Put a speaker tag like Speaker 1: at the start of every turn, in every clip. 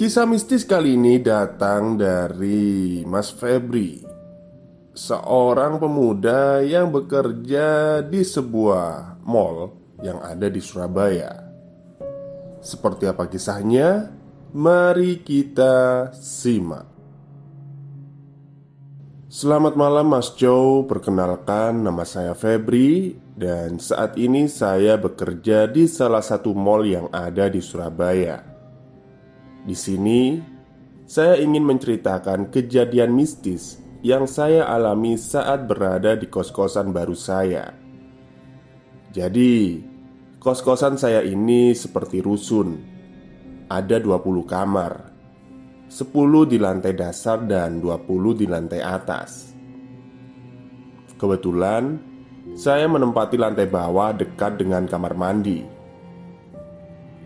Speaker 1: Kisah mistis kali ini datang dari Mas Febri Seorang pemuda yang bekerja di sebuah mall yang ada di Surabaya. Seperti apa kisahnya? Mari kita simak. Selamat malam Mas Joe, perkenalkan nama saya Febri Dan saat ini saya bekerja di salah satu mall yang ada di Surabaya di sini, saya ingin menceritakan kejadian mistis yang saya alami saat berada di kos-kosan baru saya. Jadi, kos-kosan saya ini seperti rusun. Ada 20 kamar. 10 di lantai dasar dan 20 di lantai atas. Kebetulan, saya menempati lantai bawah dekat dengan kamar mandi.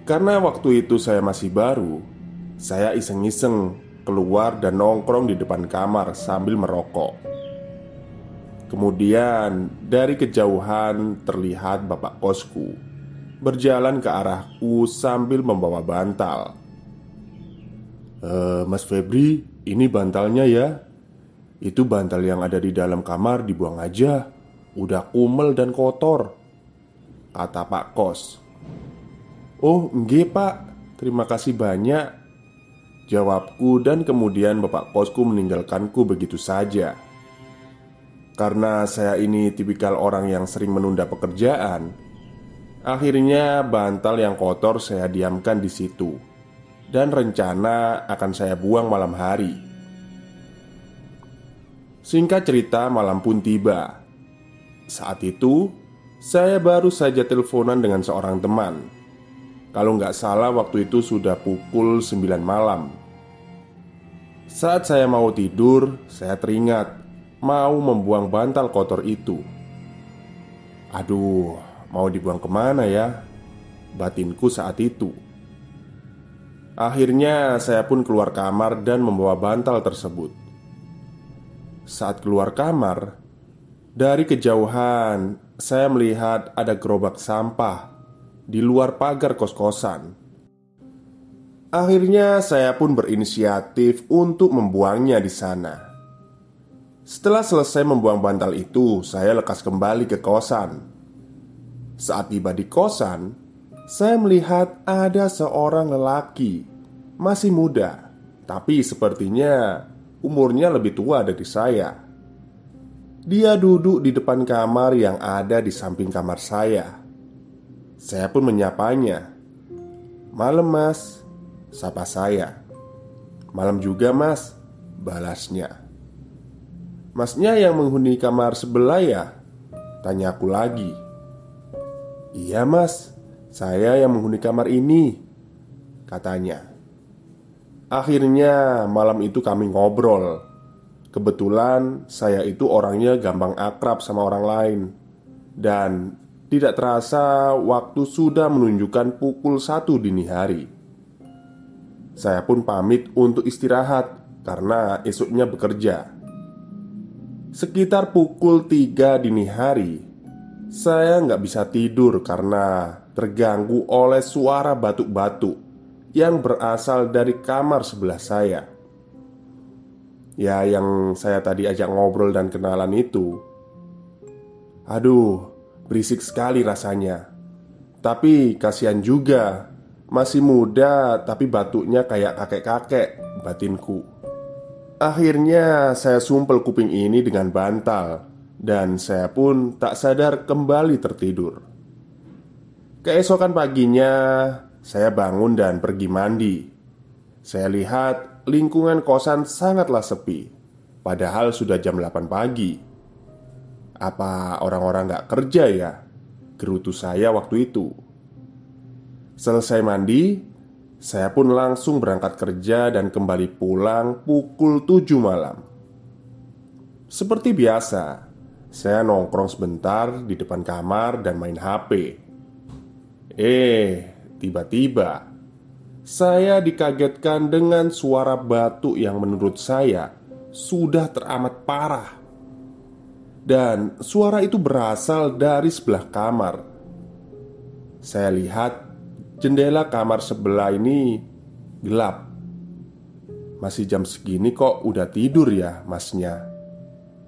Speaker 1: Karena waktu itu saya masih baru, saya iseng-iseng keluar dan nongkrong di depan kamar sambil merokok. Kemudian, dari kejauhan terlihat bapak kosku berjalan ke arahku sambil membawa bantal. E, Mas Febri, ini bantalnya ya. Itu bantal yang ada di dalam kamar dibuang aja. Udah kumel dan kotor. Kata Pak Kos. Oh, enggak Pak. Terima kasih banyak. Jawabku dan kemudian bapak kosku meninggalkanku begitu saja. Karena saya ini tipikal orang yang sering menunda pekerjaan Akhirnya bantal yang kotor saya diamkan di situ Dan rencana akan saya buang malam hari. Singkat cerita malam pun tiba. Saat itu Saya baru saja teleponan dengan seorang teman kalau nggak salah waktu itu sudah pukul 9 malam. Saat saya mau tidur, saya teringat Mau membuang bantal kotor itu. Aduh, mau dibuang ke mana ya? Batinku saat itu. Akhirnya saya pun keluar kamar dan membawa bantal tersebut. Saat keluar kamar Dari kejauhan Saya melihat ada gerobak sampah di luar pagar kos-kosan. Akhirnya, saya pun berinisiatif untuk membuangnya di sana. Setelah selesai membuang bantal itu, saya lekas kembali ke kosan. Saat tiba di kosan, saya melihat ada seorang lelaki masih muda, tapi sepertinya umurnya lebih tua dari saya. Dia duduk di depan kamar yang ada di samping kamar saya. Saya pun menyapanya. Malam mas. Sapa saya. Malam juga mas. Balasnya. Masnya yang menghuni kamar sebelah ya? Tanya aku lagi. Iya mas. Saya yang menghuni kamar ini Katanya. Akhirnya malam itu kami ngobrol. Kebetulan saya itu orangnya gampang akrab sama orang lain. Dan tidak terasa waktu sudah menunjukkan pukul satu dini hari. Saya pun pamit untuk istirahat Karena esoknya bekerja. Sekitar pukul tiga dini hari Saya nggak bisa tidur karena terganggu oleh suara batuk-batuk Yang berasal dari kamar sebelah saya. Ya yang saya tadi ajak ngobrol dan kenalan itu. Aduh, berisik sekali rasanya. Tapi kasihan juga Masih muda tapi batuknya kayak kakek-kakek batinku. Akhirnya saya sumpel kuping ini dengan bantal Dan saya pun tak sadar kembali tertidur. Keesokan paginya Saya bangun dan pergi mandi. Saya lihat lingkungan kosan sangatlah sepi Padahal sudah jam 8 pagi Apa orang-orang gak kerja ya? Gerutu saya waktu itu Selesai mandi Saya pun langsung berangkat kerja dan kembali pulang pukul 7 malam Seperti biasa Saya nongkrong sebentar di depan kamar dan main HP Eh, tiba-tiba saya dikagetkan dengan suara batuk yang menurut saya sudah teramat parah. Dan suara itu berasal dari sebelah kamar. Saya lihat jendela kamar sebelah ini gelap. Masih jam segini kok udah tidur ya masnya?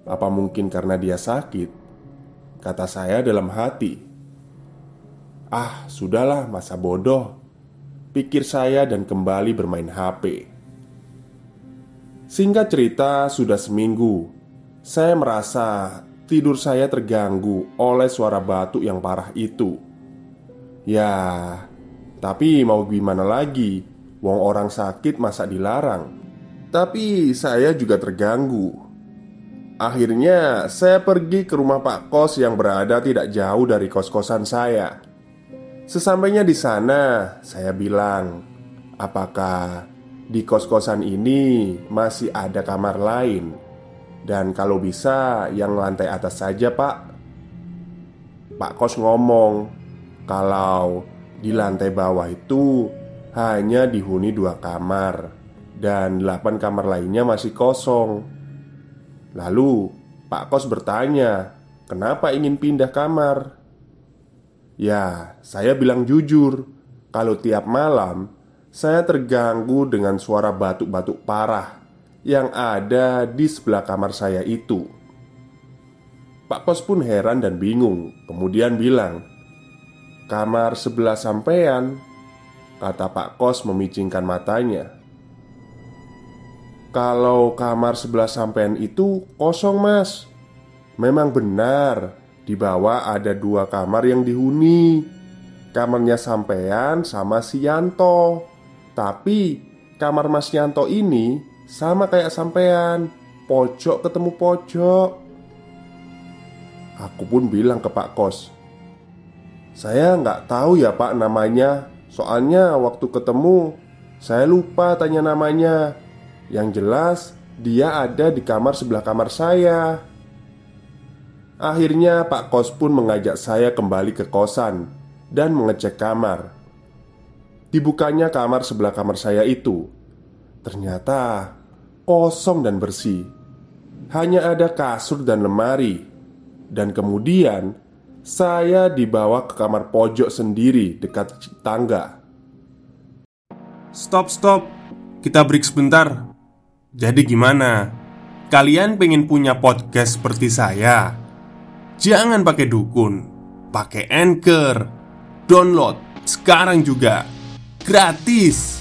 Speaker 1: Apa mungkin karena dia sakit? Kata saya dalam hati. Ah, sudahlah masa bodoh pikir saya dan kembali bermain HP. Singkat cerita, sudah seminggu saya merasa tidur saya terganggu oleh suara batuk yang parah itu. Ya, tapi mau gimana lagi? Wong orang sakit masa dilarang. Tapi saya juga terganggu. Akhirnya, saya pergi ke rumah Pak Kos yang berada tidak jauh dari kos-kosan saya. Sesampainya di sana, saya bilang, "Apakah di kos-kosan ini masih ada kamar lain?" Dan kalau bisa, yang lantai atas saja, Pak. Pak kos ngomong, kalau di lantai bawah itu hanya dihuni dua kamar, dan delapan kamar lainnya masih kosong. Lalu, Pak kos bertanya, "Kenapa ingin pindah kamar?" Ya, saya bilang jujur, kalau tiap malam saya terganggu dengan suara batuk-batuk parah yang ada di sebelah kamar saya itu. Pak Kos pun heran dan bingung, kemudian bilang, "Kamar sebelah sampean," kata Pak Kos memicingkan matanya. "Kalau kamar sebelah sampean itu kosong, Mas. Memang benar." Di bawah ada dua kamar yang dihuni Kamarnya sampean sama si Yanto Tapi kamar Mas Yanto ini sama kayak sampean Pojok ketemu pojok. Aku pun bilang ke Pak Kos Saya nggak tahu ya Pak namanya. Soalnya waktu ketemu Saya lupa tanya namanya. Yang jelas dia ada di kamar sebelah kamar saya. Akhirnya Pak Kos pun mengajak saya kembali ke kosan Dan mengecek kamar. Dibukanya kamar sebelah kamar saya itu Ternyata kosong dan bersih. Hanya ada kasur dan lemari. Dan kemudian Saya dibawa ke kamar pojok sendiri dekat tangga.
Speaker 2: Stop stop. Kita break sebentar. Jadi gimana? Kalian pengen punya podcast seperti saya? Jangan pakai dukun, pakai anchor, download sekarang juga. Gratis.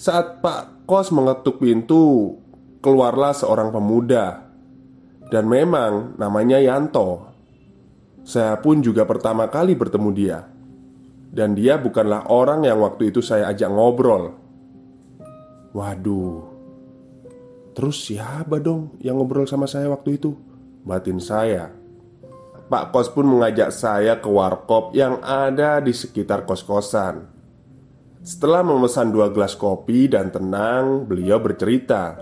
Speaker 1: Saat Pak Kos mengetuk pintu, keluarlah seorang pemuda, dan memang namanya Yanto. Saya pun juga pertama kali bertemu dia, dan dia bukanlah orang yang waktu itu saya ajak ngobrol. Waduh, Terus siapa dong yang ngobrol sama saya waktu itu? Batin saya Pak kos pun mengajak saya ke warkop yang ada di sekitar kos-kosan Setelah memesan dua gelas kopi dan tenang, beliau bercerita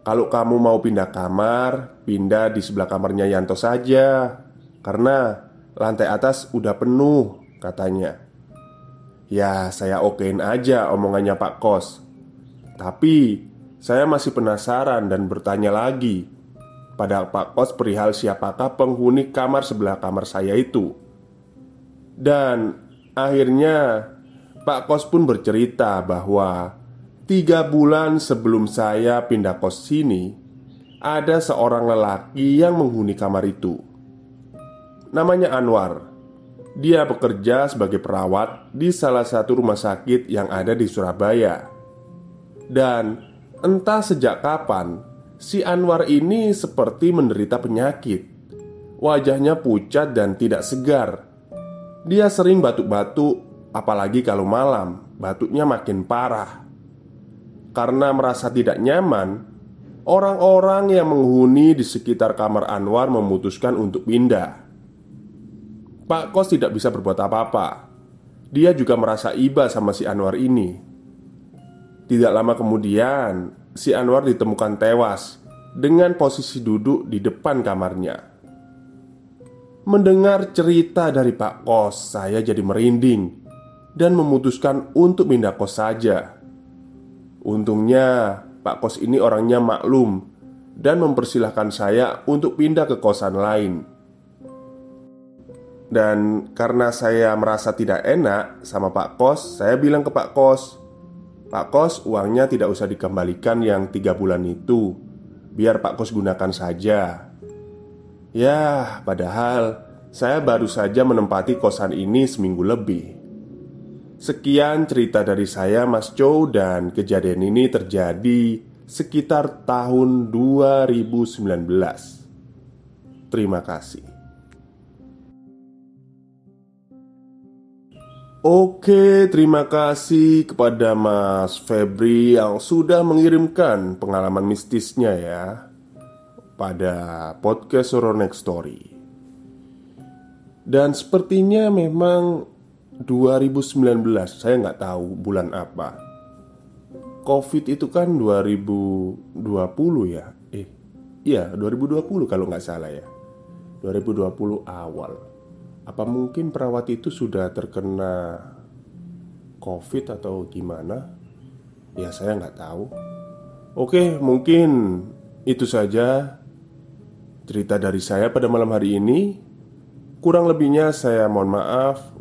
Speaker 1: Kalau kamu mau pindah kamar, pindah di sebelah kamarnya Yanto saja Karena lantai atas udah penuh, katanya Ya, saya okein aja omongannya Pak Kos Tapi, saya masih penasaran dan bertanya lagi pada Pak Kos perihal siapakah penghuni kamar sebelah kamar saya itu. Dan akhirnya Pak Kos pun bercerita bahwa tiga bulan sebelum saya pindah kos sini, ada seorang lelaki yang menghuni kamar itu. Namanya Anwar. Dia bekerja sebagai perawat di salah satu rumah sakit yang ada di Surabaya. Dan entah sejak kapan si Anwar ini seperti menderita penyakit. Wajahnya pucat dan tidak segar. Dia sering batuk-batuk, apalagi kalau malam, batuknya makin parah. Karena merasa tidak nyaman, orang-orang yang menghuni di sekitar kamar Anwar memutuskan untuk pindah. Pak Kos tidak bisa berbuat apa-apa. Dia juga merasa iba sama si Anwar ini. Tidak lama kemudian, si Anwar ditemukan tewas dengan posisi duduk di depan kamarnya. Mendengar cerita dari Pak Kos, saya jadi merinding dan memutuskan untuk pindah kos saja. Untungnya, Pak Kos ini orangnya maklum dan mempersilahkan saya untuk pindah ke kosan lain. Dan karena saya merasa tidak enak sama Pak Kos, saya bilang ke Pak Kos, Pak Kos, uangnya tidak usah dikembalikan yang tiga bulan itu Biar Pak Kos gunakan saja Ya, padahal saya baru saja menempati kosan ini seminggu lebih Sekian cerita dari saya Mas Chow dan kejadian ini terjadi sekitar tahun 2019 Terima kasih Oke, terima kasih kepada Mas Febri yang sudah mengirimkan pengalaman mistisnya ya pada podcast Horror Next Story. Dan sepertinya memang 2019, saya nggak tahu bulan apa. Covid itu kan 2020 ya? Eh, iya 2020 kalau nggak salah ya. 2020 awal. Apa mungkin perawat itu sudah terkena COVID atau gimana? Ya saya nggak tahu Oke mungkin itu saja Cerita dari saya pada malam hari ini Kurang lebihnya saya mohon maaf